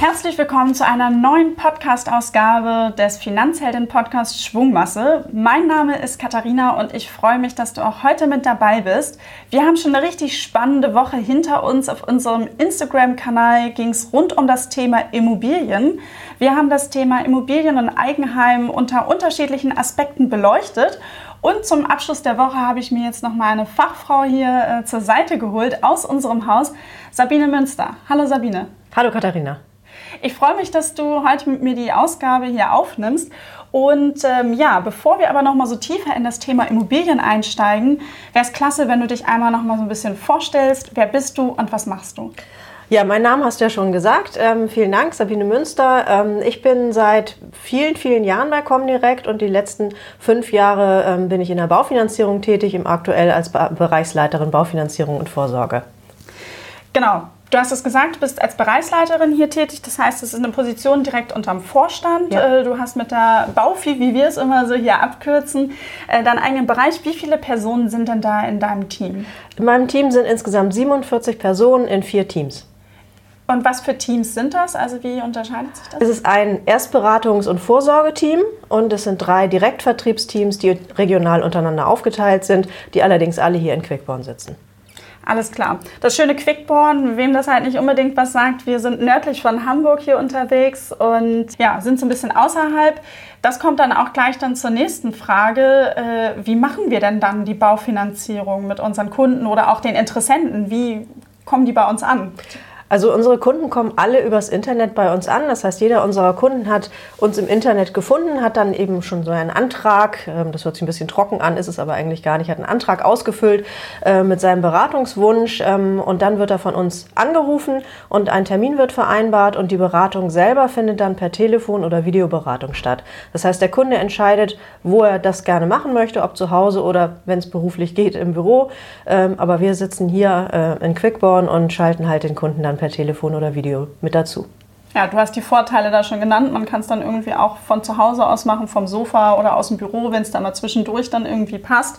Herzlich willkommen zu einer neuen Podcast-Ausgabe des Finanzhelden-Podcasts Schwungmasse. Mein Name ist Katharina und ich freue mich, dass du auch heute mit dabei bist. Wir haben schon eine richtig spannende Woche hinter uns. Auf unserem Instagram-Kanal ging es rund um das Thema Immobilien. Wir haben das Thema Immobilien und Eigenheim unter unterschiedlichen Aspekten beleuchtet. Und zum Abschluss der Woche habe ich mir jetzt noch mal eine Fachfrau hier äh, zur Seite geholt aus unserem Haus, Sabine Münster. Hallo Sabine. Hallo Katharina. Ich freue mich, dass du heute mit mir die Ausgabe hier aufnimmst. Und ähm, ja, bevor wir aber noch mal so tiefer in das Thema Immobilien einsteigen, wäre es klasse, wenn du dich einmal noch mal so ein bisschen vorstellst. Wer bist du und was machst du? Ja, mein Name hast du ja schon gesagt. Ähm, vielen Dank, Sabine Münster. Ähm, ich bin seit vielen, vielen Jahren bei Comdirect und die letzten fünf Jahre ähm, bin ich in der Baufinanzierung tätig, im aktuell als Bereichsleiterin Baufinanzierung und Vorsorge. Genau, Du hast es gesagt, du bist als Bereichsleiterin hier tätig. Das heißt, es ist eine Position direkt unterm Vorstand. Ja. Äh, du hast mit der Baufi, wie wir es immer so hier abkürzen, äh, deinen eigenen Bereich. Wie viele Personen sind denn da in deinem Team? In meinem Team sind insgesamt 47 Personen in vier Teams. Und was für Teams sind das? Also wie unterscheidet sich das? Es ist ein Erstberatungs- und Vorsorgeteam und es sind drei Direktvertriebsteams, die regional untereinander aufgeteilt sind, die allerdings alle hier in Quickborn sitzen. Alles klar. Das schöne Quickborn, wem das halt nicht unbedingt was sagt, wir sind nördlich von Hamburg hier unterwegs und ja, sind so ein bisschen außerhalb. Das kommt dann auch gleich dann zur nächsten Frage. Äh, wie machen wir denn dann die Baufinanzierung mit unseren Kunden oder auch den Interessenten? Wie kommen die bei uns an? Also unsere Kunden kommen alle übers Internet bei uns an. Das heißt, jeder unserer Kunden hat uns im Internet gefunden, hat dann eben schon so einen Antrag, ähm, das hört sich ein bisschen trocken an, ist es aber eigentlich gar nicht, hat einen Antrag ausgefüllt äh, mit seinem Beratungswunsch ähm, und dann wird er von uns angerufen und ein Termin wird vereinbart und die Beratung selber findet dann per Telefon oder Videoberatung statt. Das heißt, der Kunde entscheidet, wo er das gerne machen möchte, ob zu Hause oder wenn es beruflich geht im Büro. Ähm, aber wir sitzen hier äh, in Quickborn und schalten halt den Kunden dann dann per Telefon oder Video mit dazu. Ja, du hast die Vorteile da schon genannt. Man kann es dann irgendwie auch von zu Hause aus machen, vom Sofa oder aus dem Büro, wenn es da mal zwischendurch dann irgendwie passt.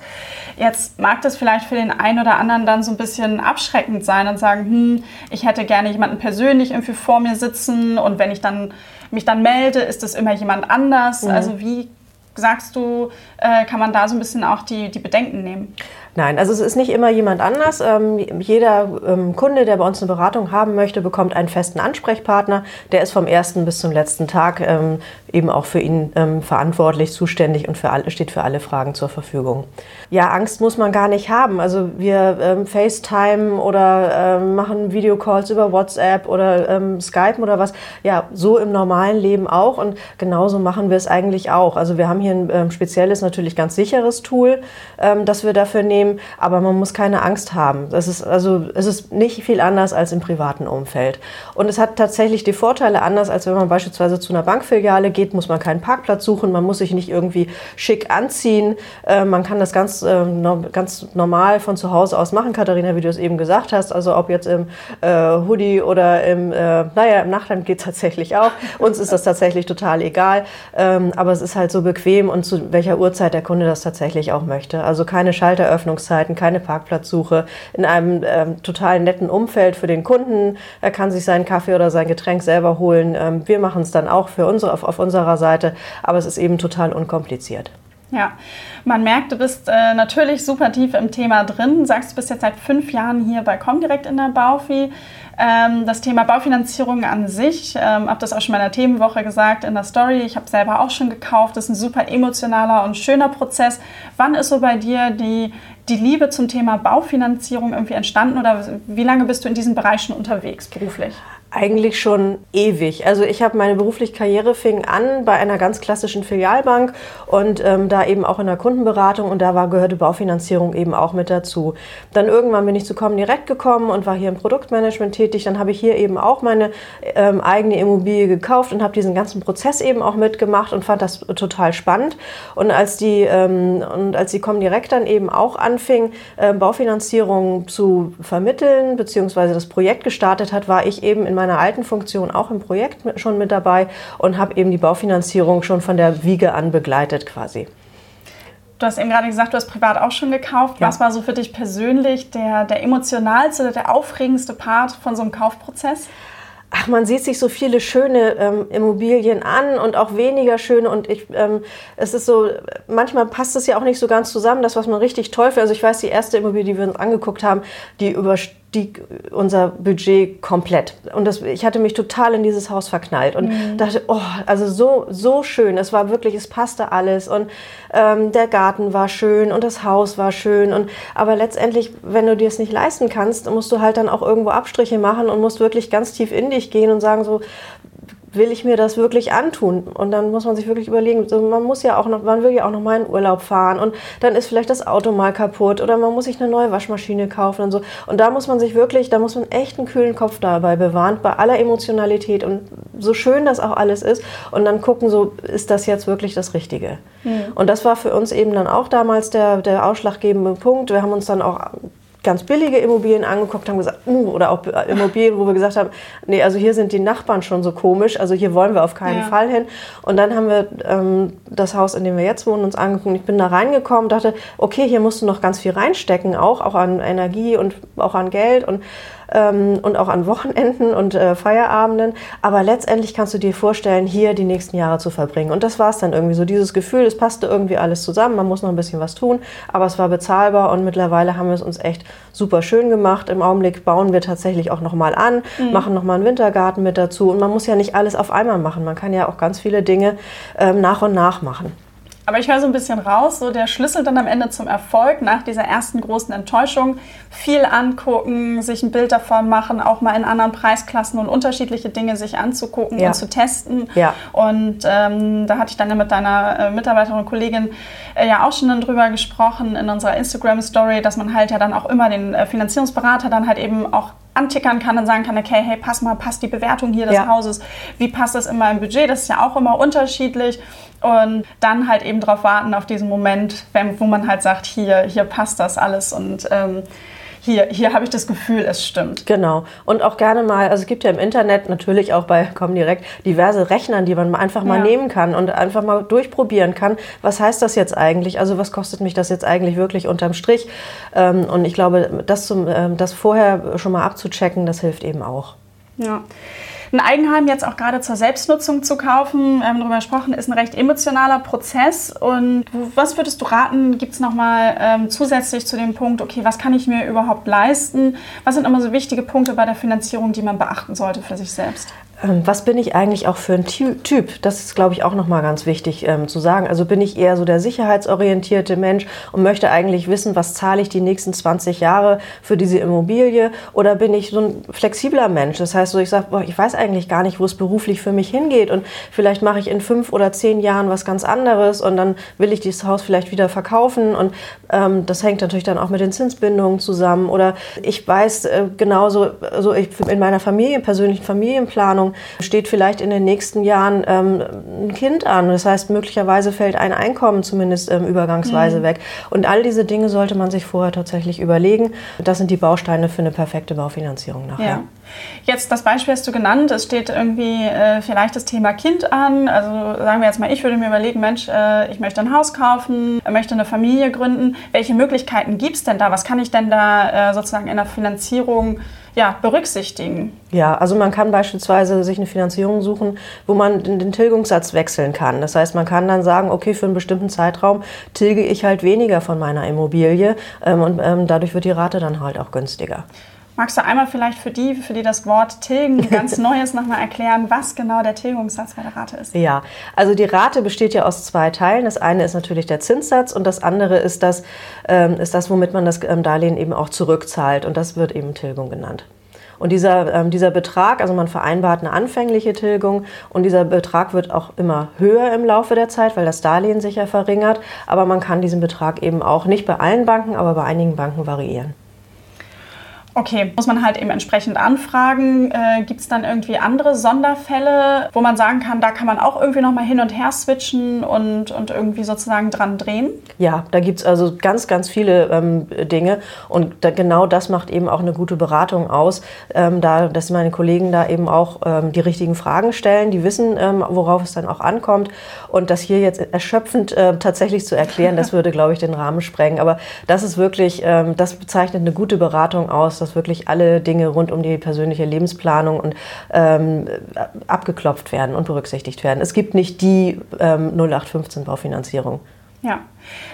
Jetzt mag das vielleicht für den einen oder anderen dann so ein bisschen abschreckend sein und sagen, hm, ich hätte gerne jemanden persönlich irgendwie vor mir sitzen und wenn ich dann mich dann melde, ist es immer jemand anders. Mhm. Also wie sagst du, äh, kann man da so ein bisschen auch die, die Bedenken nehmen? Nein, also es ist nicht immer jemand anders. Ähm, jeder ähm, Kunde, der bei uns eine Beratung haben möchte, bekommt einen festen Ansprechpartner. Der ist vom ersten bis zum letzten Tag ähm, eben auch für ihn ähm, verantwortlich, zuständig und für alle, steht für alle Fragen zur Verfügung. Ja, Angst muss man gar nicht haben. Also wir ähm, FaceTime oder ähm, machen Videocalls über WhatsApp oder Skype oder was. Ja, so im normalen Leben auch und genauso machen wir es eigentlich auch. Also wir haben hier ein spezielles, natürlich ganz sicheres Tool, das wir dafür nehmen nehmen, aber man muss keine Angst haben. Das ist also es ist nicht viel anders als im privaten Umfeld. Und es hat tatsächlich die Vorteile anders, als wenn man beispielsweise zu einer Bankfiliale geht, muss man keinen Parkplatz suchen, man muss sich nicht irgendwie schick anziehen. Äh, man kann das ganz, äh, ganz normal von zu Hause aus machen, Katharina, wie du es eben gesagt hast. Also ob jetzt im äh, Hoodie oder im, äh, naja, im Nachthemd geht tatsächlich auch. Uns ist das tatsächlich total egal. Ähm, aber es ist halt so bequem und zu welcher Uhrzeit der Kunde das tatsächlich auch möchte. Also keine Schalteröffnung Öffnungszeiten, keine Parkplatzsuche, in einem ähm, total netten Umfeld für den Kunden. Er kann sich seinen Kaffee oder sein Getränk selber holen. Ähm, wir machen es dann auch für unsere, auf, auf unserer Seite, aber es ist eben total unkompliziert. Ja, man merkt, du bist äh, natürlich super tief im Thema drin. Sagst, du bist jetzt seit fünf Jahren hier bei Comdirect in der Baufi. Ähm, das Thema Baufinanzierung an sich, ähm, habe das auch schon in meiner Themenwoche gesagt in der Story. Ich habe selber auch schon gekauft. Das ist ein super emotionaler und schöner Prozess. Wann ist so bei dir die, die Liebe zum Thema Baufinanzierung irgendwie entstanden oder wie lange bist du in diesen Bereichen unterwegs beruflich? Eigentlich schon ewig. Also ich habe meine berufliche Karriere fing an bei einer ganz klassischen Filialbank und ähm, da eben auch in der Kundenberatung und da war gehörte Baufinanzierung eben auch mit dazu. Dann irgendwann bin ich zu Comdirect gekommen und war hier im Produktmanagement tätig. Dann habe ich hier eben auch meine ähm, eigene Immobilie gekauft und habe diesen ganzen Prozess eben auch mitgemacht und fand das total spannend. Und als die ähm, und als die Comdirect dann eben auch anfing, äh, Baufinanzierung zu vermitteln beziehungsweise das Projekt gestartet hat, war ich eben in meiner meiner alten Funktion auch im Projekt schon mit dabei und habe eben die Baufinanzierung schon von der Wiege an begleitet quasi. Du hast eben gerade gesagt, du hast privat auch schon gekauft. Ja. Was war so für dich persönlich der, der emotionalste oder der aufregendste Part von so einem Kaufprozess? ach, man sieht sich so viele schöne ähm, Immobilien an und auch weniger schöne. Und ich, ähm, es ist so, manchmal passt es ja auch nicht so ganz zusammen, das, was man richtig toll findet. Also ich weiß, die erste Immobilie, die wir uns angeguckt haben, die übersteigt stieg unser Budget komplett. Und das, ich hatte mich total in dieses Haus verknallt und mhm. dachte, oh, also so, so schön. Es war wirklich, es passte alles und ähm, der Garten war schön und das Haus war schön. Und, aber letztendlich, wenn du dir es nicht leisten kannst, musst du halt dann auch irgendwo Abstriche machen und musst wirklich ganz tief in dich gehen und sagen so, will ich mir das wirklich antun? Und dann muss man sich wirklich überlegen, so, man muss ja auch noch, man will ja auch noch mal in Urlaub fahren und dann ist vielleicht das Auto mal kaputt oder man muss sich eine neue Waschmaschine kaufen und so. Und da muss man sich wirklich, da muss man echt einen kühlen Kopf dabei bewahren, bei aller Emotionalität und so schön das auch alles ist und dann gucken, so ist das jetzt wirklich das Richtige. Mhm. Und das war für uns eben dann auch damals der, der ausschlaggebende Punkt. Wir haben uns dann auch ganz billige Immobilien angeguckt, haben gesagt, uh, oder auch Immobilien, wo wir gesagt haben, nee, also hier sind die Nachbarn schon so komisch, also hier wollen wir auf keinen ja. Fall hin. Und dann haben wir ähm, das Haus, in dem wir jetzt wohnen, uns angeguckt. Ich bin da reingekommen, dachte, okay, hier musst du noch ganz viel reinstecken, auch, auch an Energie und auch an Geld. Und ähm, und auch an Wochenenden und äh, Feierabenden. Aber letztendlich kannst du dir vorstellen, hier die nächsten Jahre zu verbringen. Und das war es dann irgendwie so, dieses Gefühl, es passte irgendwie alles zusammen, man muss noch ein bisschen was tun, aber es war bezahlbar und mittlerweile haben wir es uns echt super schön gemacht. Im Augenblick bauen wir tatsächlich auch nochmal an, mhm. machen nochmal einen Wintergarten mit dazu und man muss ja nicht alles auf einmal machen. Man kann ja auch ganz viele Dinge ähm, nach und nach machen. Aber ich höre so ein bisschen raus, so der Schlüssel dann am Ende zum Erfolg nach dieser ersten großen Enttäuschung. Viel angucken, sich ein Bild davon machen, auch mal in anderen Preisklassen und unterschiedliche Dinge sich anzugucken ja. und zu testen. Ja. Und ähm, da hatte ich dann ja mit deiner äh, Mitarbeiterin und Kollegin äh, ja auch schon drüber gesprochen in unserer Instagram-Story, dass man halt ja dann auch immer den äh, Finanzierungsberater dann halt eben auch antickern kann und sagen kann, okay, hey, pass mal, passt die Bewertung hier des ja. Hauses, wie passt das in meinem Budget? Das ist ja auch immer unterschiedlich. Und dann halt eben darauf warten, auf diesen Moment, wo man halt sagt, hier, hier passt das alles und ähm, hier, hier habe ich das Gefühl, es stimmt. Genau. Und auch gerne mal, also es gibt ja im Internet natürlich auch bei Comdirect diverse Rechner, die man einfach mal ja. nehmen kann und einfach mal durchprobieren kann. Was heißt das jetzt eigentlich? Also was kostet mich das jetzt eigentlich wirklich unterm Strich? Ähm, und ich glaube, das, zum, ähm, das vorher schon mal abzuchecken, das hilft eben auch. Ja ein Eigenheim jetzt auch gerade zur Selbstnutzung zu kaufen, wir haben darüber gesprochen, ist ein recht emotionaler Prozess. Und was würdest du raten? Gibt es nochmal ähm, zusätzlich zu dem Punkt, okay, was kann ich mir überhaupt leisten? Was sind immer so wichtige Punkte bei der Finanzierung, die man beachten sollte für sich selbst? Ähm, was bin ich eigentlich auch für ein Typ? Das ist, glaube ich, auch nochmal ganz wichtig ähm, zu sagen. Also bin ich eher so der sicherheitsorientierte Mensch und möchte eigentlich wissen, was zahle ich die nächsten 20 Jahre für diese Immobilie? Oder bin ich so ein flexibler Mensch? Das heißt, so ich sage, ich weiß eigentlich gar nicht, wo es beruflich für mich hingeht und vielleicht mache ich in fünf oder zehn Jahren was ganz anderes und dann will ich dieses Haus vielleicht wieder verkaufen und ähm, das hängt natürlich dann auch mit den Zinsbindungen zusammen. Oder ich weiß äh, genauso, also ich, in meiner Familie, persönlichen Familienplanung, steht vielleicht in den nächsten Jahren ähm, ein Kind an. Das heißt, möglicherweise fällt ein Einkommen zumindest ähm, übergangsweise mhm. weg. Und all diese Dinge sollte man sich vorher tatsächlich überlegen. Das sind die Bausteine für eine perfekte Baufinanzierung nachher. Ja. Jetzt das Beispiel hast du genannt, es steht irgendwie äh, vielleicht das Thema Kind an. Also sagen wir jetzt mal, ich würde mir überlegen, Mensch, äh, ich möchte ein Haus kaufen, möchte eine Familie gründen. Welche Möglichkeiten gibt es denn da? Was kann ich denn da äh, sozusagen in der Finanzierung ja, berücksichtigen? Ja, also man kann beispielsweise sich eine Finanzierung suchen, wo man den Tilgungssatz wechseln kann. Das heißt, man kann dann sagen, okay, für einen bestimmten Zeitraum tilge ich halt weniger von meiner Immobilie ähm, und ähm, dadurch wird die Rate dann halt auch günstiger. Magst du einmal vielleicht für die, für die das Wort Tilgen ganz Neues nochmal erklären, was genau der Tilgungssatz bei der Rate ist? Ja, also die Rate besteht ja aus zwei Teilen. Das eine ist natürlich der Zinssatz und das andere ist das, ähm, ist das womit man das ähm, Darlehen eben auch zurückzahlt. Und das wird eben Tilgung genannt. Und dieser, ähm, dieser Betrag, also man vereinbart eine anfängliche Tilgung und dieser Betrag wird auch immer höher im Laufe der Zeit, weil das Darlehen sich ja verringert. Aber man kann diesen Betrag eben auch nicht bei allen Banken, aber bei einigen Banken variieren. Okay, muss man halt eben entsprechend anfragen. Äh, Gibt es dann irgendwie andere Sonderfälle, wo man sagen kann, da kann man auch irgendwie nochmal hin und her switchen und, und irgendwie sozusagen dran drehen? Ja, da gibt es also ganz, ganz viele ähm, Dinge und da, genau das macht eben auch eine gute Beratung aus, ähm, da, dass meine Kollegen da eben auch ähm, die richtigen Fragen stellen, die wissen, ähm, worauf es dann auch ankommt und das hier jetzt erschöpfend äh, tatsächlich zu erklären, das würde, glaube ich, den Rahmen sprengen. Aber das ist wirklich, ähm, das bezeichnet eine gute Beratung aus, dass wirklich alle Dinge rund um die persönliche Lebensplanung und ähm, abgeklopft werden und berücksichtigt werden. Es gibt nicht die ähm, 0815 Baufinanzierung. Ja,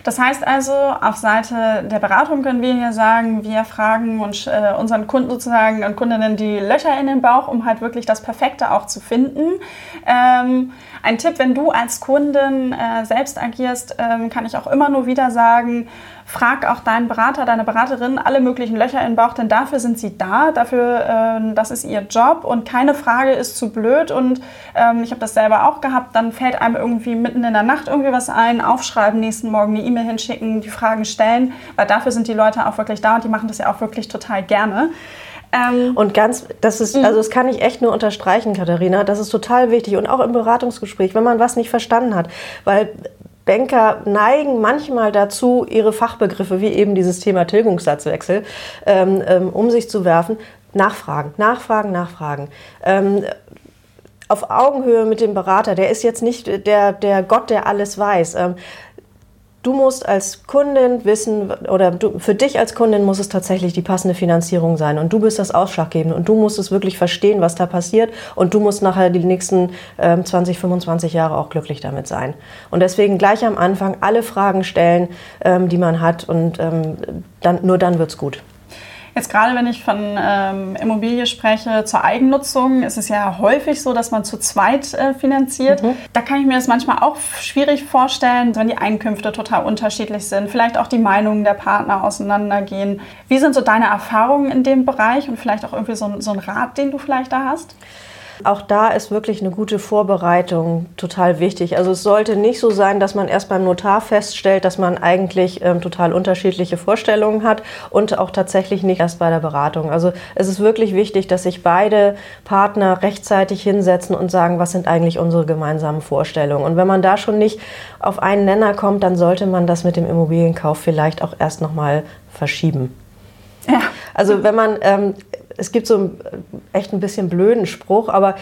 das heißt also, auf Seite der Beratung können wir hier sagen, wir fragen uns, äh, unseren Kunden sozusagen und Kundinnen die Löcher in den Bauch, um halt wirklich das Perfekte auch zu finden. Ähm, ein Tipp, wenn du als Kundin äh, selbst agierst, ähm, kann ich auch immer nur wieder sagen, frag auch deinen Berater, deine Beraterin alle möglichen Löcher im Bauch, denn dafür sind sie da, dafür, äh, das ist ihr Job und keine Frage ist zu blöd und ähm, ich habe das selber auch gehabt, dann fällt einem irgendwie mitten in der Nacht irgendwie was ein, aufschreiben, nächsten Morgen eine E-Mail hinschicken, die Fragen stellen, weil dafür sind die Leute auch wirklich da und die machen das ja auch wirklich total gerne. Ähm, und ganz, das ist, mhm. also das kann ich echt nur unterstreichen, Katharina. Das ist total wichtig und auch im Beratungsgespräch, wenn man was nicht verstanden hat, weil Banker neigen manchmal dazu, ihre Fachbegriffe, wie eben dieses Thema Tilgungssatzwechsel, ähm, ähm, um sich zu werfen. Nachfragen, nachfragen, nachfragen. Ähm, auf Augenhöhe mit dem Berater, der ist jetzt nicht der, der Gott, der alles weiß. Ähm, Du musst als Kundin wissen, oder du, für dich als Kundin muss es tatsächlich die passende Finanzierung sein. Und du bist das Ausschlaggebende. Und du musst es wirklich verstehen, was da passiert. Und du musst nachher die nächsten ähm, 20, 25 Jahre auch glücklich damit sein. Und deswegen gleich am Anfang alle Fragen stellen, ähm, die man hat. Und ähm, dann, nur dann wird es gut. Jetzt gerade, wenn ich von ähm, Immobilie spreche zur Eigennutzung, ist es ja häufig so, dass man zu zweit äh, finanziert. Mhm. Da kann ich mir das manchmal auch schwierig vorstellen, wenn die Einkünfte total unterschiedlich sind, vielleicht auch die Meinungen der Partner auseinandergehen. Wie sind so deine Erfahrungen in dem Bereich und vielleicht auch irgendwie so, so ein Rat, den du vielleicht da hast? Auch da ist wirklich eine gute Vorbereitung total wichtig. Also es sollte nicht so sein, dass man erst beim Notar feststellt, dass man eigentlich ähm, total unterschiedliche Vorstellungen hat und auch tatsächlich nicht erst bei der Beratung. Also es ist wirklich wichtig, dass sich beide Partner rechtzeitig hinsetzen und sagen, was sind eigentlich unsere gemeinsamen Vorstellungen. Und wenn man da schon nicht auf einen Nenner kommt, dann sollte man das mit dem Immobilienkauf vielleicht auch erst noch mal verschieben. Ja. Also wenn man ähm, es gibt so einen, echt ein bisschen blöden Spruch, aber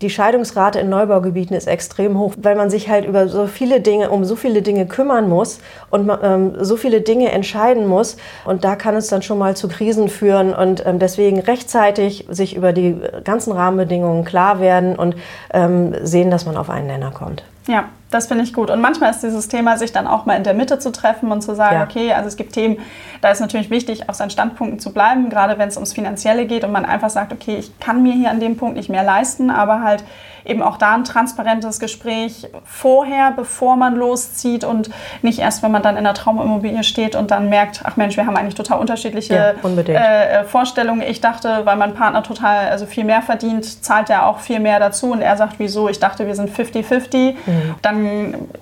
die Scheidungsrate in Neubaugebieten ist extrem hoch, weil man sich halt über so viele Dinge, um so viele Dinge kümmern muss und ähm, so viele Dinge entscheiden muss. Und da kann es dann schon mal zu Krisen führen. Und ähm, deswegen rechtzeitig sich über die ganzen Rahmenbedingungen klar werden und ähm, sehen, dass man auf einen Nenner kommt. Ja, das finde ich gut. Und manchmal ist dieses Thema, sich dann auch mal in der Mitte zu treffen und zu sagen, ja. okay, also es gibt Themen, da ist natürlich wichtig, auf seinen Standpunkten zu bleiben, gerade wenn es ums Finanzielle geht und man einfach sagt, okay, ich kann mir hier an dem Punkt nicht mehr leisten, aber halt eben auch da ein transparentes Gespräch vorher, bevor man loszieht und nicht erst, wenn man dann in der Traumimmobilie steht und dann merkt, ach Mensch, wir haben eigentlich total unterschiedliche ja, äh, Vorstellungen. Ich dachte, weil mein Partner total also viel mehr verdient, zahlt er auch viel mehr dazu und er sagt, wieso? Ich dachte, wir sind 50-50. Mhm. Dann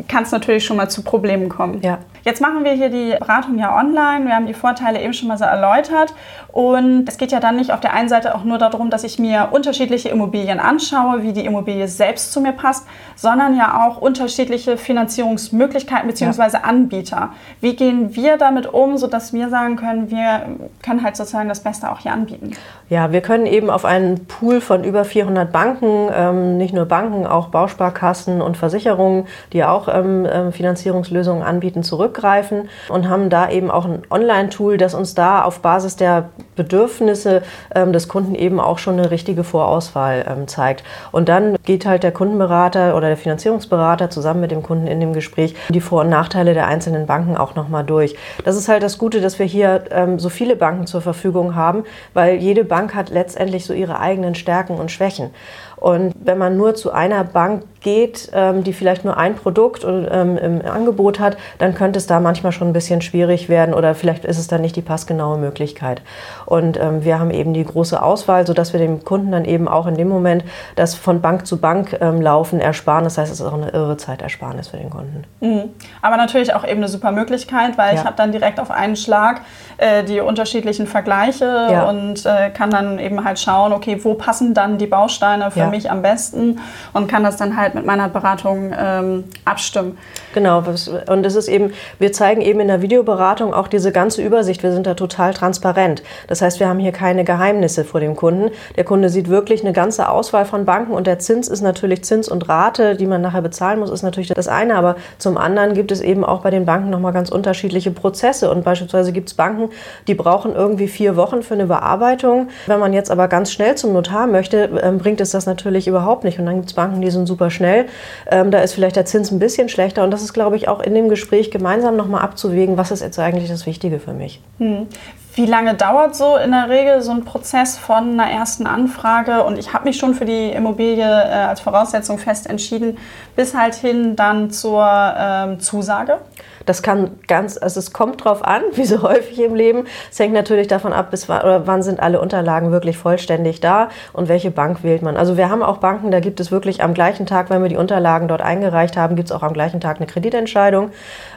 kann es natürlich schon mal zu Problemen kommen. Ja. Jetzt machen wir hier die Beratung ja online. Wir haben die Vorteile eben schon mal so erläutert. Und es geht ja dann nicht auf der einen Seite auch nur darum, dass ich mir unterschiedliche Immobilien anschaue, wie die Immobilie selbst zu mir passt, sondern ja auch unterschiedliche Finanzierungsmöglichkeiten bzw. Ja. Anbieter. Wie gehen wir damit um, sodass wir sagen können, wir können halt sozusagen das Beste auch hier anbieten? Ja, wir können eben auf einen Pool von über 400 Banken, ähm, nicht nur Banken, auch Bausparkassen und Versicherungen, die auch ähm, ähm Finanzierungslösungen anbieten, zurück zurückgreifen und haben da eben auch ein Online-Tool, das uns da auf Basis der Bedürfnisse ähm, des Kunden eben auch schon eine richtige Vorauswahl ähm, zeigt. Und dann geht halt der Kundenberater oder der Finanzierungsberater zusammen mit dem Kunden in dem Gespräch die Vor- und Nachteile der einzelnen Banken auch nochmal durch. Das ist halt das Gute, dass wir hier ähm, so viele Banken zur Verfügung haben, weil jede Bank hat letztendlich so ihre eigenen Stärken und Schwächen. Und wenn man nur zu einer Bank geht, ähm, die vielleicht nur ein Produkt ähm, im Angebot hat, dann könnte es da manchmal schon ein bisschen schwierig werden oder vielleicht ist es dann nicht die passgenaue Möglichkeit. Und ähm, wir haben eben die große Auswahl, sodass wir dem Kunden dann eben auch in dem Moment das von Bank zu Bank laufen ersparen. Das heißt, es ist auch eine irre Zeitersparnis für den Kunden. Mhm. Aber natürlich auch eben eine super Möglichkeit, weil ja. ich habe dann direkt auf einen Schlag äh, die unterschiedlichen Vergleiche ja. und äh, kann dann eben halt schauen, okay, wo passen dann die Bausteine für ja. mich am besten und kann das dann halt mit meiner Beratung ähm, abstimmen. Genau, und es ist eben, wir zeigen eben in der Videoberatung auch diese ganze Übersicht. Wir sind da total transparent. Das heißt, wir haben hier keine Geheimnisse vor dem Kunden. Der Kunde sieht wirklich eine ganze Auswahl von Banken und der Zins ist natürlich Zins und Rate, die man nachher bezahlen muss, ist natürlich das eine. Aber zum anderen gibt es eben auch bei den Banken nochmal ganz unterschiedliche Prozesse. Und beispielsweise gibt es Banken, die brauchen irgendwie vier Wochen für eine Bearbeitung. Wenn man jetzt aber ganz schnell zum Notar möchte, ähm, bringt es das natürlich überhaupt nicht. Und dann gibt es Banken, die sind super schnell. Ähm, da ist vielleicht der Zins ein bisschen schlechter. Und das ist, glaube ich, auch in dem Gespräch gemeinsam nochmal abzuwägen, was ist jetzt eigentlich das Wichtige für mich. Hm. Wie lange dauert so in der Regel so ein Prozess von einer ersten Anfrage und ich habe mich schon für die Immobilie äh, als Voraussetzung fest entschieden, bis halt hin dann zur ähm, Zusage? Das kann ganz, also es kommt drauf an, wie so häufig im Leben. Es hängt natürlich davon ab, bis oder wann sind alle Unterlagen wirklich vollständig da und welche Bank wählt man. Also wir haben auch Banken, da gibt es wirklich am gleichen Tag, wenn wir die Unterlagen dort eingereicht haben, gibt es auch am gleichen Tag eine Kreditentscheidung.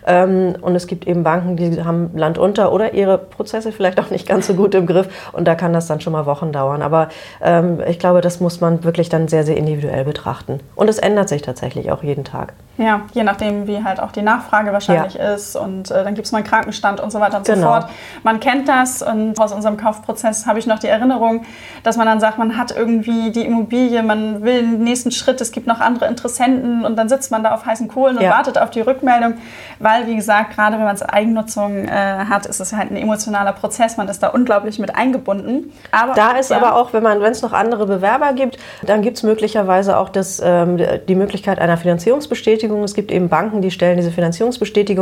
Ähm, und es gibt eben Banken, die haben Land unter oder ihre Prozesse vielleicht auch nicht ganz so gut im Griff. Und da kann das dann schon mal Wochen dauern. Aber ähm, ich glaube, das muss man wirklich dann sehr, sehr individuell betrachten. Und es ändert sich tatsächlich auch jeden Tag. Ja, je nachdem, wie halt auch die Nachfrage wahrscheinlich. Ist. Und äh, dann gibt es mal einen Krankenstand und so weiter und genau. so fort. Man kennt das und aus unserem Kaufprozess habe ich noch die Erinnerung, dass man dann sagt, man hat irgendwie die Immobilie, man will den nächsten Schritt, es gibt noch andere Interessenten und dann sitzt man da auf heißen Kohlen und ja. wartet auf die Rückmeldung, weil, wie gesagt, gerade wenn man es Eigennutzung äh, hat, ist es halt ein emotionaler Prozess, man ist da unglaublich mit eingebunden. Aber, da ist ja. aber auch, wenn es noch andere Bewerber gibt, dann gibt es möglicherweise auch das, ähm, die Möglichkeit einer Finanzierungsbestätigung Finanzierungsbestätigung. Es gibt eben Banken, die stellen diese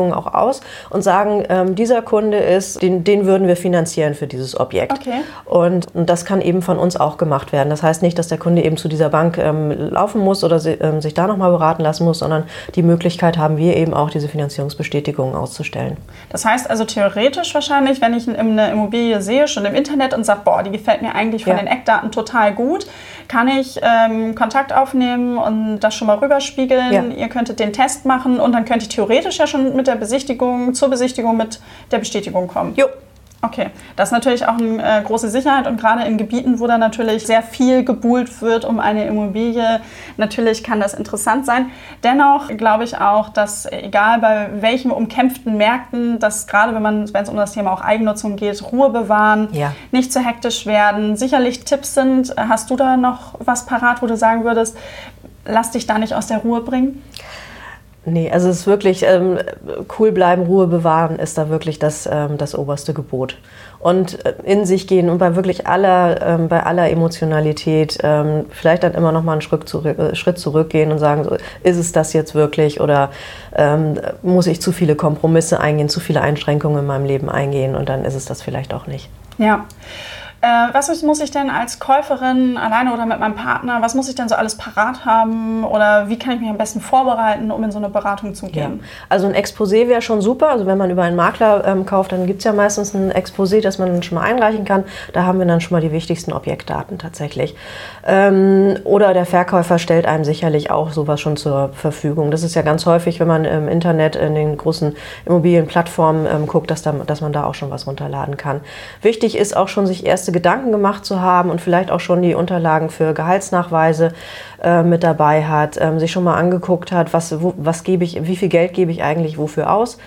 Finanzierungsbestätigungen auch aus und sagen, ähm, dieser Kunde ist, den, den würden wir finanzieren für dieses Objekt. Okay. Und, und, das kann eben von uns auch gemacht werden. Das heißt nicht, dass der Kunde eben zu dieser Bank ähm, laufen muss oder si, ähm, sich da nochmal beraten lassen muss, sondern die Möglichkeit haben wir eben auch, diese Finanzierungsbestätigungen auszustellen. Das heißt also theoretisch wahrscheinlich, wenn ich eine Immobilie sehe, schon im Internet und sage, boah, die gefällt mir eigentlich von ja. den Eckdaten total gut, kann ich ähm, Kontakt aufnehmen und das schon mal rüberspiegeln. Ja. Ihr könntet den Test machen und dann könnt ihr theoretisch ja schon mit der Besichtigung, zur Besichtigung mit der Bestätigung kommen. Jo, Okay, das ist natürlich auch eine äh, große Sicherheit und gerade in Gebieten, wo dann natürlich sehr viel gebuhlt wird um eine Immobilie, natürlich kann das interessant sein. Dennoch glaube ich auch, dass egal bei welchen umkämpften Märkten, dass gerade wenn man, wenn es um das Thema auch Eigennutzung geht, Ruhe bewahren, ja. nicht zu hektisch werden, sicherlich Tipps sind. Hast du da noch was parat, wo du sagen würdest, lass dich da nicht aus der Ruhe bringen? Nee, also es ist wirklich ähm, cool bleiben, Ruhe bewahren ist da wirklich das, ähm, das oberste Gebot. Und äh, in sich gehen und bei wirklich aller, ähm, bei aller Emotionalität ähm, vielleicht dann immer noch mal einen Schritt, zurück, äh, Schritt zurückgehen und sagen, so, ist es das jetzt wirklich oder ähm, muss ich zu viele Kompromisse eingehen, zu viele Einschränkungen in meinem Leben eingehen und dann ist es das vielleicht auch nicht. Ja. Äh, was muss ich denn als Käuferin alleine oder mit meinem Partner, was muss ich denn so alles parat haben oder wie kann ich mich am besten vorbereiten, um in so eine Beratung zu gehen? Ja. Also ein Exposé wäre schon super. Also wenn man über einen Makler ähm, kauft, dann gibt es ja meistens ein Exposé, das man schon mal einreichen kann. Da haben wir dann schon mal die wichtigsten Objektdaten tatsächlich. Ähm, oder der Verkäufer stellt einem sicherlich auch sowas schon zur Verfügung. Das ist ja ganz häufig, wenn man im Internet in den großen Immobilienplattformen ähm, guckt, dass, da, dass man da auch schon was runterladen kann. Wichtig ist auch schon, sich erst erste Gedanken gemacht zu haben und vielleicht auch schon die Unterlagen für Gehaltsnachweise äh, mit dabei hat, ähm, sich schon mal angeguckt hat, was, wo, was gebe ich, wie viel Geld gebe ich eigentlich wofür aus.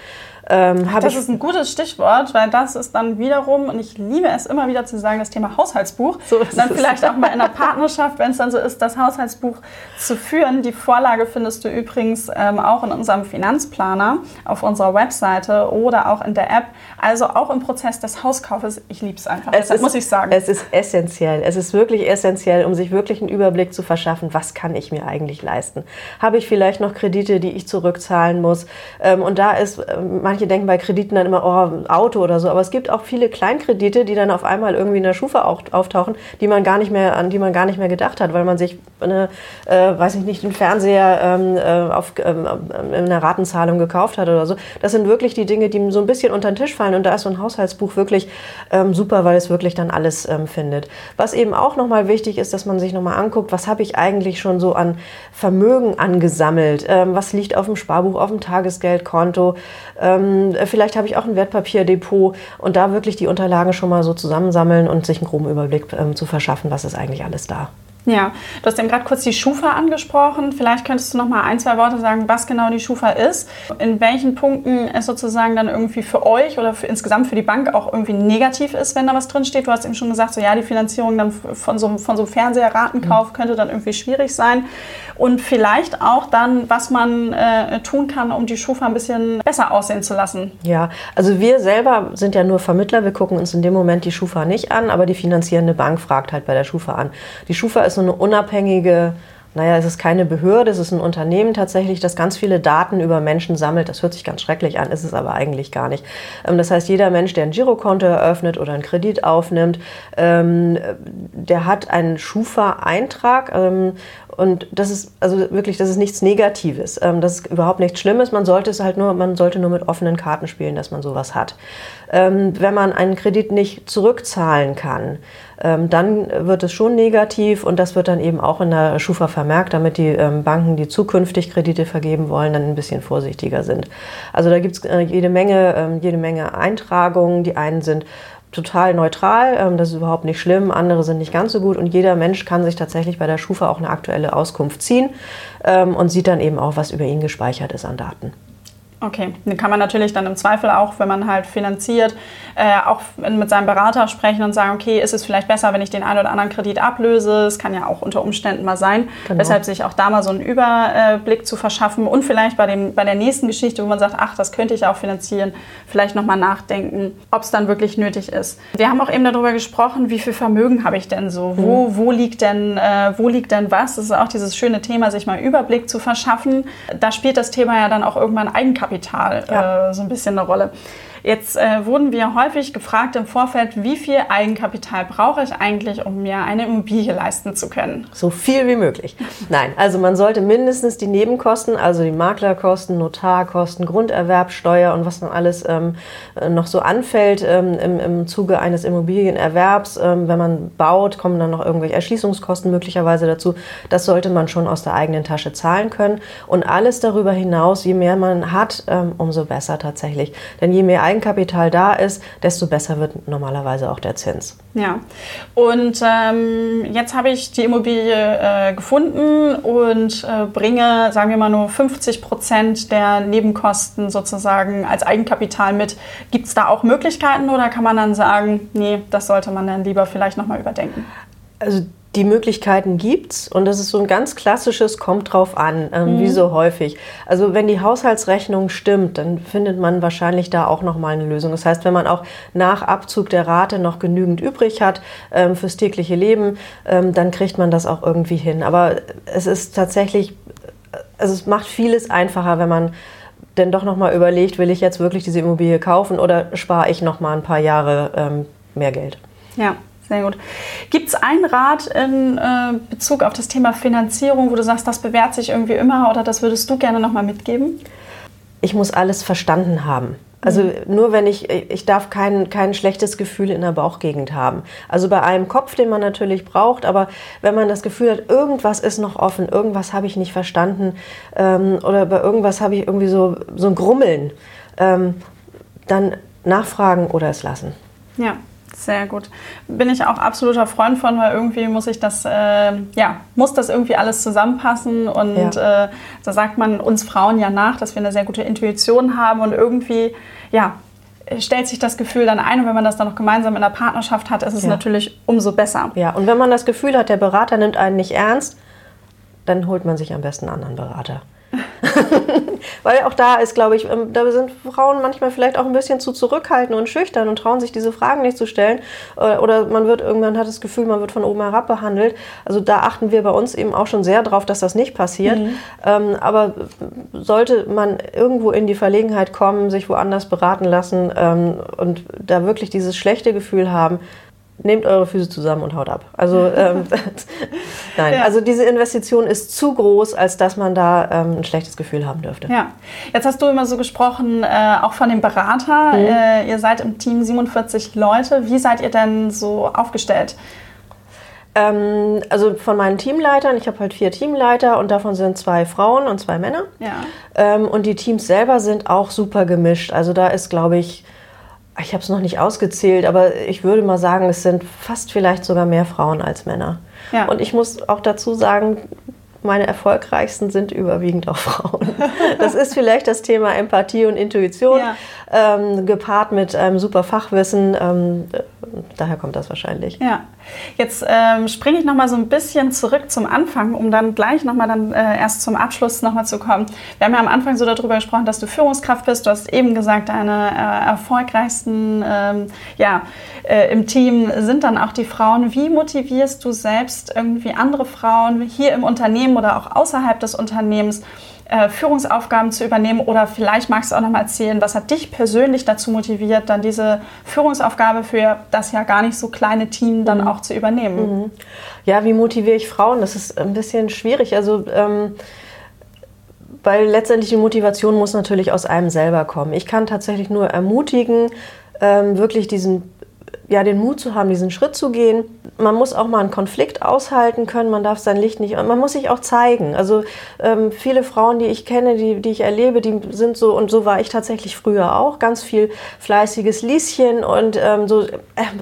Ähm, das ist ein gutes Stichwort, weil das ist dann wiederum, und ich liebe es immer wieder zu sagen, das Thema Haushaltsbuch. So dann vielleicht auch mal in der Partnerschaft, wenn es dann so ist, das Haushaltsbuch zu führen. Die Vorlage findest du übrigens ähm, auch in unserem Finanzplaner auf unserer Webseite oder auch in der App. Also auch im Prozess des Hauskaufes. Ich liebe es einfach. Es ist, muss ich sagen. Es ist essentiell. Es ist wirklich essentiell, um sich wirklich einen Überblick zu verschaffen, was kann ich mir eigentlich leisten. Habe ich vielleicht noch Kredite, die ich zurückzahlen muss? Ähm, und da ist ähm, manchmal manche denken bei Krediten dann immer, oh, Auto oder so, aber es gibt auch viele Kleinkredite, die dann auf einmal irgendwie in der Schufa auftauchen, die man gar nicht mehr, an die man gar nicht mehr gedacht hat, weil man sich eine, äh, weiß ich nicht, einen Fernseher ähm, äh, auf, ähm, in einer Ratenzahlung gekauft hat oder so. Das sind wirklich die Dinge, die so ein bisschen unter den Tisch fallen und da ist so ein Haushaltsbuch wirklich ähm, super, weil es wirklich dann alles ähm, findet. Was eben auch nochmal wichtig ist, dass man sich nochmal anguckt, was habe ich eigentlich schon so an Vermögen angesammelt, ähm, was liegt auf dem Sparbuch, auf dem Tagesgeldkonto, ähm, vielleicht habe ich auch ein Wertpapierdepot und da wirklich die Unterlagen schon mal so zusammensammeln und sich einen groben Überblick ähm, zu verschaffen, was ist eigentlich alles da. Ja, du hast eben gerade kurz die Schufa angesprochen. Vielleicht könntest du noch mal ein, zwei Worte sagen, was genau die Schufa ist, in welchen Punkten es sozusagen dann irgendwie für euch oder für, insgesamt für die Bank auch irgendwie negativ ist, wenn da was drin steht. Du hast eben schon gesagt, so ja, die Finanzierung dann von so, von so einem Fernseherratenkauf mhm. könnte dann irgendwie schwierig sein. Und vielleicht auch dann, was man äh, tun kann, um die Schufa ein bisschen besser aussehen zu lassen. Ja, also wir selber sind ja nur Vermittler. Wir gucken uns in dem Moment die Schufa nicht an, aber die finanzierende Bank fragt halt bei der Schufa an. Die Schufa ist so eine unabhängige naja, es ist keine Behörde, es ist ein Unternehmen tatsächlich, das ganz viele Daten über Menschen sammelt. Das hört sich ganz schrecklich an, ist es aber eigentlich gar nicht. Ähm, das heißt, jeder Mensch, der ein Girokonto eröffnet oder einen Kredit aufnimmt, ähm, der hat einen Schufa-Eintrag ähm, und das ist also wirklich, das ist nichts Negatives. Das ist überhaupt nichts Schlimmes. Man sollte es halt nur, man sollte nur mit offenen Karten spielen, dass man sowas hat. Wenn man einen Kredit nicht zurückzahlen kann, ähm, dann wird es schon negativ und das wird dann eben auch in der Schufa vermerkt, damit die ähm, Banken, die zukünftig Kredite vergeben wollen, dann ein bisschen vorsichtiger sind. Also da gibt es äh, jede, Menge, ähm, jede Menge Eintragungen. Die einen sind total neutral, das ist überhaupt nicht schlimm, andere sind nicht ganz so gut und jeder Mensch kann sich tatsächlich bei der Schufa auch eine aktuelle Auskunft ziehen und sieht dann eben auch, was über ihn gespeichert ist an Daten. Okay, dann kann man natürlich dann im Zweifel auch, wenn man halt finanziert, äh, auch mit seinem Berater sprechen und sagen, okay, ist es vielleicht besser, wenn ich den einen oder anderen Kredit ablöse? Es kann ja auch unter Umständen mal sein. Genau. Weshalb sich auch da mal so einen Überblick zu verschaffen und vielleicht bei, dem, bei der nächsten Geschichte, wo man sagt, ach, das könnte ich auch finanzieren, vielleicht nochmal nachdenken, ob es dann wirklich nötig ist. Wir haben auch eben darüber gesprochen, wie viel Vermögen habe ich denn so? Wo, mhm. wo, liegt denn, äh, wo liegt denn was? Das ist auch dieses schöne Thema, sich mal Überblick zu verschaffen. Da spielt das Thema ja dann auch irgendwann Eigenkapital Eigenkapital ja. äh, so ein bisschen eine Rolle. Jetzt äh, wurden wir häufig gefragt im Vorfeld, wie viel Eigenkapital brauche ich eigentlich, um mir eine Immobilie leisten zu können? So viel wie möglich. Nein, also man sollte mindestens die Nebenkosten, also die Maklerkosten, Notarkosten, Grunderwerbsteuer und was dann alles ähm, noch so anfällt ähm, im, im Zuge eines Immobilienerwerbs, ähm, wenn man baut, kommen dann noch irgendwelche Erschließungskosten möglicherweise dazu. Das sollte man schon aus der eigenen Tasche zahlen können. Und alles darüber hinaus, je mehr man hat, ähm, umso besser tatsächlich. Denn je mehr Eigenkapital da ist, desto besser wird normalerweise auch der Zins. Ja, und ähm, jetzt habe ich die Immobilie äh, gefunden und äh, bringe, sagen wir mal, nur 50 Prozent der Nebenkosten sozusagen als Eigenkapital mit. Gibt es da auch Möglichkeiten oder kann man dann sagen, nee, das sollte man dann lieber vielleicht nochmal überdenken? Also die Möglichkeiten gibt's und das ist so ein ganz klassisches kommt drauf an, ähm, mhm. wie so häufig. Also wenn die Haushaltsrechnung stimmt, dann findet man wahrscheinlich da auch noch mal eine Lösung. Das heißt, wenn man auch nach Abzug der Rate noch genügend übrig hat ähm, fürs tägliche Leben, ähm, dann kriegt man das auch irgendwie hin. Aber es ist tatsächlich, also es macht vieles einfacher, wenn man denn doch noch mal überlegt, will ich jetzt wirklich diese Immobilie kaufen oder spare ich noch mal ein paar Jahre ähm, mehr Geld? Ja. Sehr gut. Gibt es einen Rat in äh, Bezug auf das Thema Finanzierung, wo du sagst, das bewährt sich irgendwie immer oder das würdest du gerne nochmal mitgeben? Ich muss alles verstanden haben. Also mhm. nur wenn ich, ich darf kein, kein schlechtes Gefühl in der Bauchgegend haben. Also bei einem Kopf, den man natürlich braucht, aber wenn man das Gefühl hat, irgendwas ist noch offen, irgendwas habe ich nicht verstanden ähm, oder bei irgendwas habe ich irgendwie so, so ein Grummeln, ähm, dann nachfragen oder es lassen. Ja, sehr gut. Bin ich auch absoluter Freund von, weil irgendwie muss ich das, äh, ja, muss das irgendwie alles zusammenpassen. Und ja. äh, da sagt man uns Frauen ja nach, dass wir eine sehr gute Intuition haben und irgendwie, ja, stellt sich das Gefühl dann ein und wenn man das dann noch gemeinsam in der Partnerschaft hat, ist es ja. natürlich umso besser. Ja, und wenn man das Gefühl hat, der Berater nimmt einen nicht ernst, dann holt man sich am besten einen anderen Berater. Weil auch da ist, glaube ich, ähm, da sind Frauen manchmal vielleicht auch ein bisschen zu zurückhaltend und schüchtern und trauen sich diese Fragen nicht zu stellen. Äh, oder man wird irgendwann hat das Gefühl, man wird von oben herab behandelt. Also da achten wir bei uns eben auch schon sehr drauf, dass das nicht passiert. Mhm. Ähm, aber sollte man irgendwo in die Verlegenheit kommen, sich woanders beraten lassen ähm, und da wirklich dieses schlechte Gefühl haben, nehmt eure Füße zusammen und haut ab. Also ähm, nein, ja. also diese Investition ist zu groß, als dass man da ähm, ein schlechtes Gefühl haben dürfte. Ja, jetzt hast du immer so gesprochen, äh, auch von dem Berater. Mhm. Äh, ihr seid im Team 47 Leute. Wie seid ihr denn so aufgestellt? Ähm, also von meinen Teamleitern, ich habe halt vier Teamleiter und davon sind zwei Frauen und zwei Männer. Ja. Ähm, und die Teams selber sind auch super gemischt. Also da ist, glaube ich, ich habe es noch nicht ausgezählt, aber ich würde mal sagen, es sind fast vielleicht sogar mehr Frauen als Männer. Ja. Und ich muss auch dazu sagen, meine erfolgreichsten sind überwiegend auch Frauen. Das ist vielleicht das Thema Empathie und Intuition, ja. ähm, gepaart mit einem super Fachwissen. Ähm, daher kommt das wahrscheinlich. Ja, jetzt ähm, springe ich noch mal so ein bisschen zurück zum Anfang, um dann gleich noch mal dann äh, erst zum Abschluss noch mal zu kommen. Wir haben ja am Anfang so darüber gesprochen, dass du Führungskraft bist. Du hast eben gesagt, deine äh, erfolgreichsten ähm, ja, äh, im Team sind dann auch die Frauen. Wie motivierst du selbst irgendwie andere Frauen hier im Unternehmen oder auch außerhalb des Unternehmens? Äh, Führungsaufgaben zu übernehmen oder vielleicht magst du auch noch mal erzählen, was hat dich persönlich dazu motiviert, dann diese Führungsaufgabe für das ja gar nicht so kleine Team dann mhm. auch zu übernehmen? Mhm. Ja, wie motiviere ich Frauen? Das ist ein bisschen schwierig. Also ähm, weil letztendlich die Motivation muss natürlich aus einem selber kommen. Ich kann tatsächlich nur ermutigen, ähm, wirklich diesen ja, den Mut zu haben, diesen Schritt zu gehen. Man muss auch mal einen Konflikt aushalten können, man darf sein Licht nicht, man muss sich auch zeigen. Also ähm, viele Frauen, die ich kenne, die, die ich erlebe, die sind so, und so war ich tatsächlich früher auch, ganz viel fleißiges Lieschen und ähm, so, äh,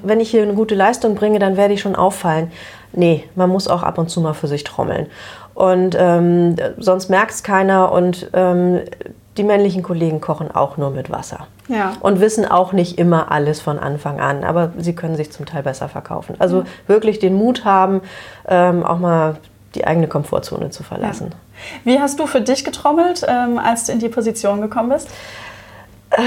wenn ich hier eine gute Leistung bringe, dann werde ich schon auffallen. Nee, man muss auch ab und zu mal für sich trommeln. Und ähm, sonst merkt es keiner und ähm, die männlichen Kollegen kochen auch nur mit Wasser. Ja. Und wissen auch nicht immer alles von Anfang an, aber sie können sich zum Teil besser verkaufen. Also ja. wirklich den Mut haben, ähm, auch mal die eigene Komfortzone zu verlassen. Ja. Wie hast du für dich getrommelt, ähm, als du in die Position gekommen bist? Äh,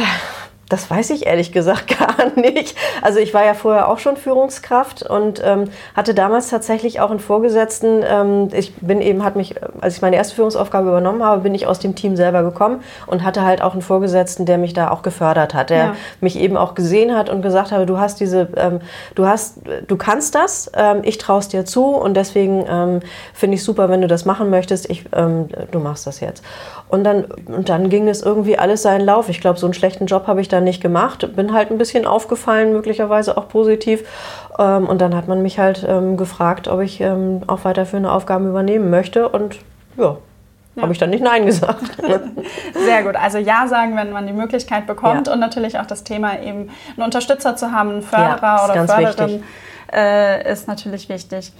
das weiß ich ehrlich gesagt gar nicht. Also ich war ja vorher auch schon Führungskraft und ähm, hatte damals tatsächlich auch einen Vorgesetzten. Ähm, ich bin eben, hat mich, als ich meine erste Führungsaufgabe übernommen habe, bin ich aus dem Team selber gekommen und hatte halt auch einen Vorgesetzten, der mich da auch gefördert hat, der ja. mich eben auch gesehen hat und gesagt habe, du hast diese, ähm, du hast, du kannst das, ähm, ich traue es dir zu und deswegen ähm, finde ich super, wenn du das machen möchtest. Ich, ähm, du machst das jetzt. Und dann, und dann ging es irgendwie alles seinen Lauf. Ich glaube, so einen schlechten Job habe ich da nicht gemacht. Bin halt ein bisschen aufgefallen, möglicherweise auch positiv. Ähm, und dann hat man mich halt ähm, gefragt, ob ich ähm, auch weiterführende Aufgaben übernehmen möchte. Und ja, ja. Habe ich dann nicht Nein gesagt. Sehr gut. Also Ja sagen, wenn man die Möglichkeit bekommt ja. und natürlich auch das Thema eben einen Unterstützer zu haben, einen Förderer ja, oder Förderin äh, ist natürlich wichtig.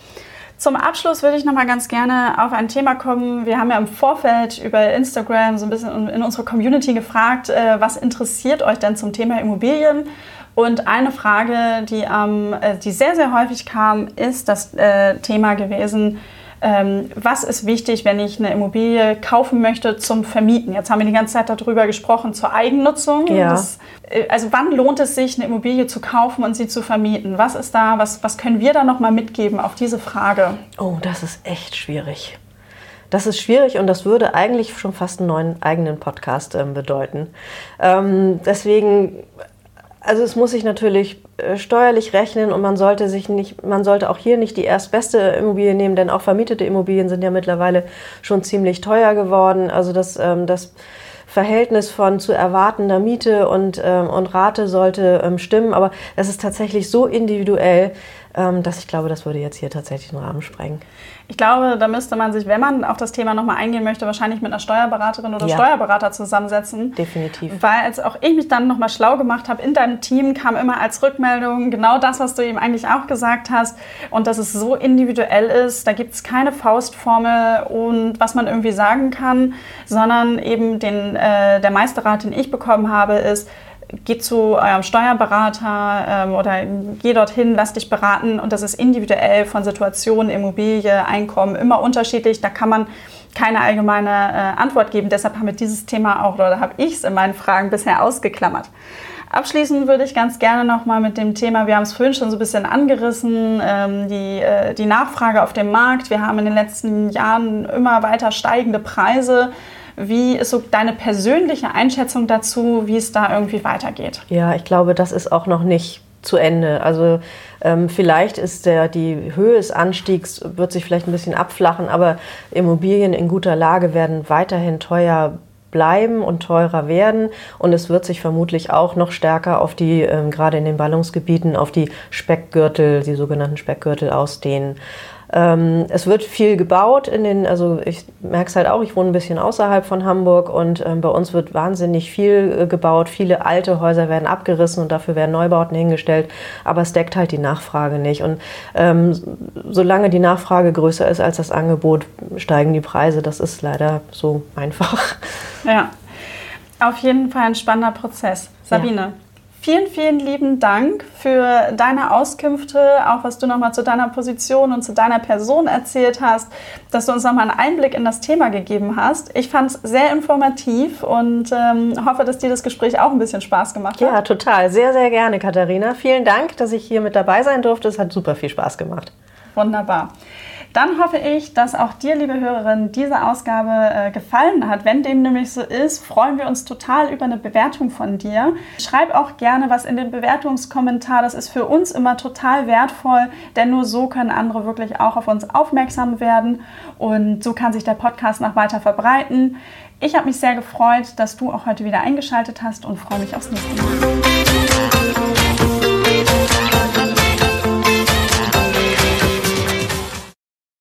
Zum Abschluss würde ich noch mal ganz gerne auf ein Thema kommen. Wir haben ja im Vorfeld über Instagram so ein bisschen in unsere Community gefragt, äh, was interessiert euch denn zum Thema Immobilien? Und eine Frage, die, ähm, die sehr, sehr häufig kam, ist das äh, Thema gewesen, was ist wichtig, wenn ich eine Immobilie kaufen möchte zum Vermieten? Jetzt haben wir die ganze Zeit darüber gesprochen, zur Eigennutzung. Ja. Das, äh, also wann lohnt es sich, eine Immobilie zu kaufen und sie zu vermieten? Was ist da, was, was können wir da nochmal mitgeben auf diese Frage? Oh, das ist echt schwierig. Das ist schwierig und das würde eigentlich schon fast einen neuen eigenen Podcast ähm, bedeuten. Ähm, deswegen also es muss sich natürlich äh, steuerlich rechnen und man sollte sich nicht, man sollte auch hier nicht die erstbeste Immobilie nehmen, denn auch vermietete Immobilien sind ja mittlerweile schon ziemlich teuer geworden. Also das, ähm, das Verhältnis von zu erwartender Miete und, ähm, und Rate sollte ähm, stimmen, aber das ist tatsächlich so individuell, dass ich glaube, das würde jetzt hier tatsächlich den Rahmen sprengen. Ich glaube, da müsste man sich, wenn man auf das Thema nochmal eingehen möchte, wahrscheinlich mit einer Steuerberaterin oder ja. Steuerberater zusammensetzen. Definitiv. Weil als auch ich mich dann nochmal schlau gemacht habe, in deinem Team kam immer als Rückmeldung genau das, was du eben eigentlich auch gesagt hast. Und dass es so individuell ist, da gibt es keine Faustformel und was man irgendwie sagen kann, sondern eben den, äh, der Meisterrat, den ich bekommen habe, ist, geh zu eurem Steuerberater ähm, oder geh dorthin, lass dich beraten und das ist individuell von Situation, Immobilie, Einkommen immer unterschiedlich. Da kann man keine allgemeine äh, Antwort geben. Deshalb haben wir dieses Thema auch, oder habe ich es in meinen Fragen bisher ausgeklammert. Abschließen würde ich ganz gerne nochmal mit dem Thema, wir haben es vorhin schon so ein bisschen angerissen, ähm, die, äh, die Nachfrage auf dem Markt. Wir haben in den letzten Jahren immer weiter steigende Preise. Wie ist so deine persönliche Einschätzung dazu, wie es da irgendwie weitergeht? Ja, ich glaube, das ist auch noch nicht zu Ende. Also ähm, vielleicht ist der, die Höhe des Anstiegs, wird sich vielleicht ein bisschen abflachen, aber Immobilien in guter Lage werden weiterhin teuer bleiben und teurer werden. Und es wird sich vermutlich auch noch stärker auf die, ähm, gerade in den Ballungsgebieten, auf die Speckgürtel, die sogenannten Speckgürtel ausdehnen. Ähm, es wird viel gebaut in den, also ich merke es halt auch, ich wohne ein bisschen außerhalb von Hamburg und ähm, bei uns wird wahnsinnig viel äh, gebaut. Viele alte Häuser werden abgerissen und dafür werden Neubauten hingestellt, aber es deckt halt die Nachfrage nicht. Und ähm, solange die Nachfrage größer ist als das Angebot, steigen die Preise. Das ist leider so einfach. Ja, auf jeden Fall ein spannender Prozess. Sabine, ja. Vielen, vielen lieben Dank für deine Auskünfte, auch was du nochmal zu deiner Position und zu deiner Person erzählt hast, dass du uns nochmal einen Einblick in das Thema gegeben hast. Ich fand es sehr informativ und ähm, hoffe, dass dir das Gespräch auch ein bisschen Spaß gemacht hat. Ja, total. Sehr, sehr gerne, Katharina. Vielen Dank, dass ich hier mit dabei sein durfte. Es hat super viel Spaß gemacht. Wunderbar. Dann hoffe ich, dass auch dir, liebe Hörerin, diese Ausgabe äh, gefallen hat. Wenn dem nämlich so ist, freuen wir uns total über eine Bewertung von dir. Schreib auch gerne was in den Bewertungskommentar. Das ist für uns immer total wertvoll, denn nur so können andere wirklich auch auf uns aufmerksam werden und so kann sich der Podcast noch weiter verbreiten. Ich habe mich sehr gefreut, dass du auch heute wieder eingeschaltet hast und freue mich aufs nächste Mal.